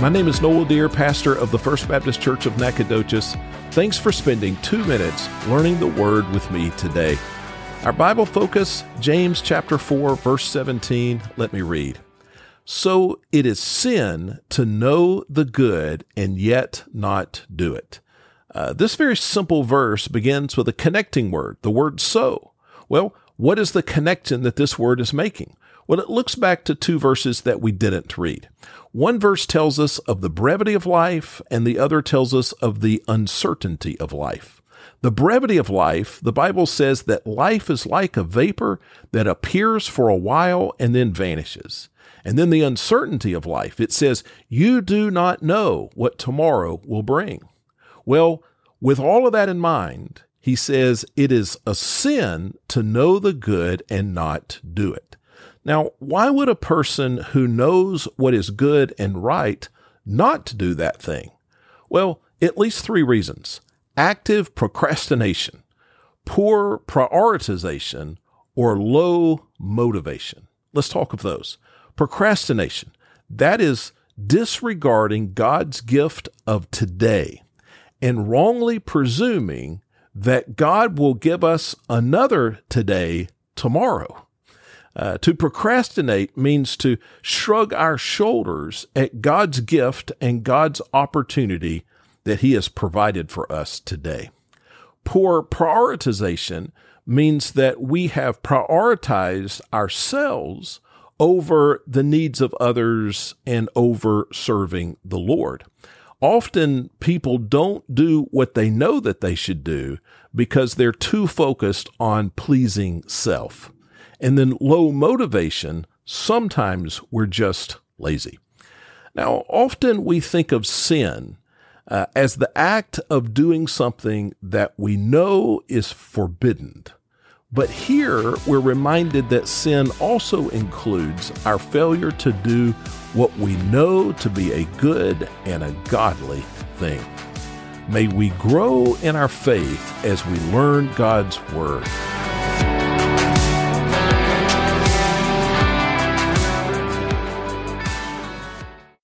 My name is Noel Deer, pastor of the First Baptist Church of Nacogdoches. Thanks for spending two minutes learning the Word with me today. Our Bible focus, James chapter 4, verse 17. Let me read. So it is sin to know the good and yet not do it. Uh, this very simple verse begins with a connecting word, the word so. Well, what is the connection that this word is making? Well, it looks back to two verses that we didn't read. One verse tells us of the brevity of life, and the other tells us of the uncertainty of life. The brevity of life, the Bible says that life is like a vapor that appears for a while and then vanishes. And then the uncertainty of life, it says, you do not know what tomorrow will bring. Well, with all of that in mind, he says it is a sin to know the good and not do it. Now, why would a person who knows what is good and right not do that thing? Well, at least three reasons active procrastination, poor prioritization, or low motivation. Let's talk of those. Procrastination, that is disregarding God's gift of today and wrongly presuming that God will give us another today tomorrow. Uh, to procrastinate means to shrug our shoulders at God's gift and God's opportunity that He has provided for us today. Poor prioritization means that we have prioritized ourselves over the needs of others and over serving the Lord. Often people don't do what they know that they should do because they're too focused on pleasing self. And then low motivation, sometimes we're just lazy. Now, often we think of sin uh, as the act of doing something that we know is forbidden. But here we're reminded that sin also includes our failure to do what we know to be a good and a godly thing. May we grow in our faith as we learn God's Word.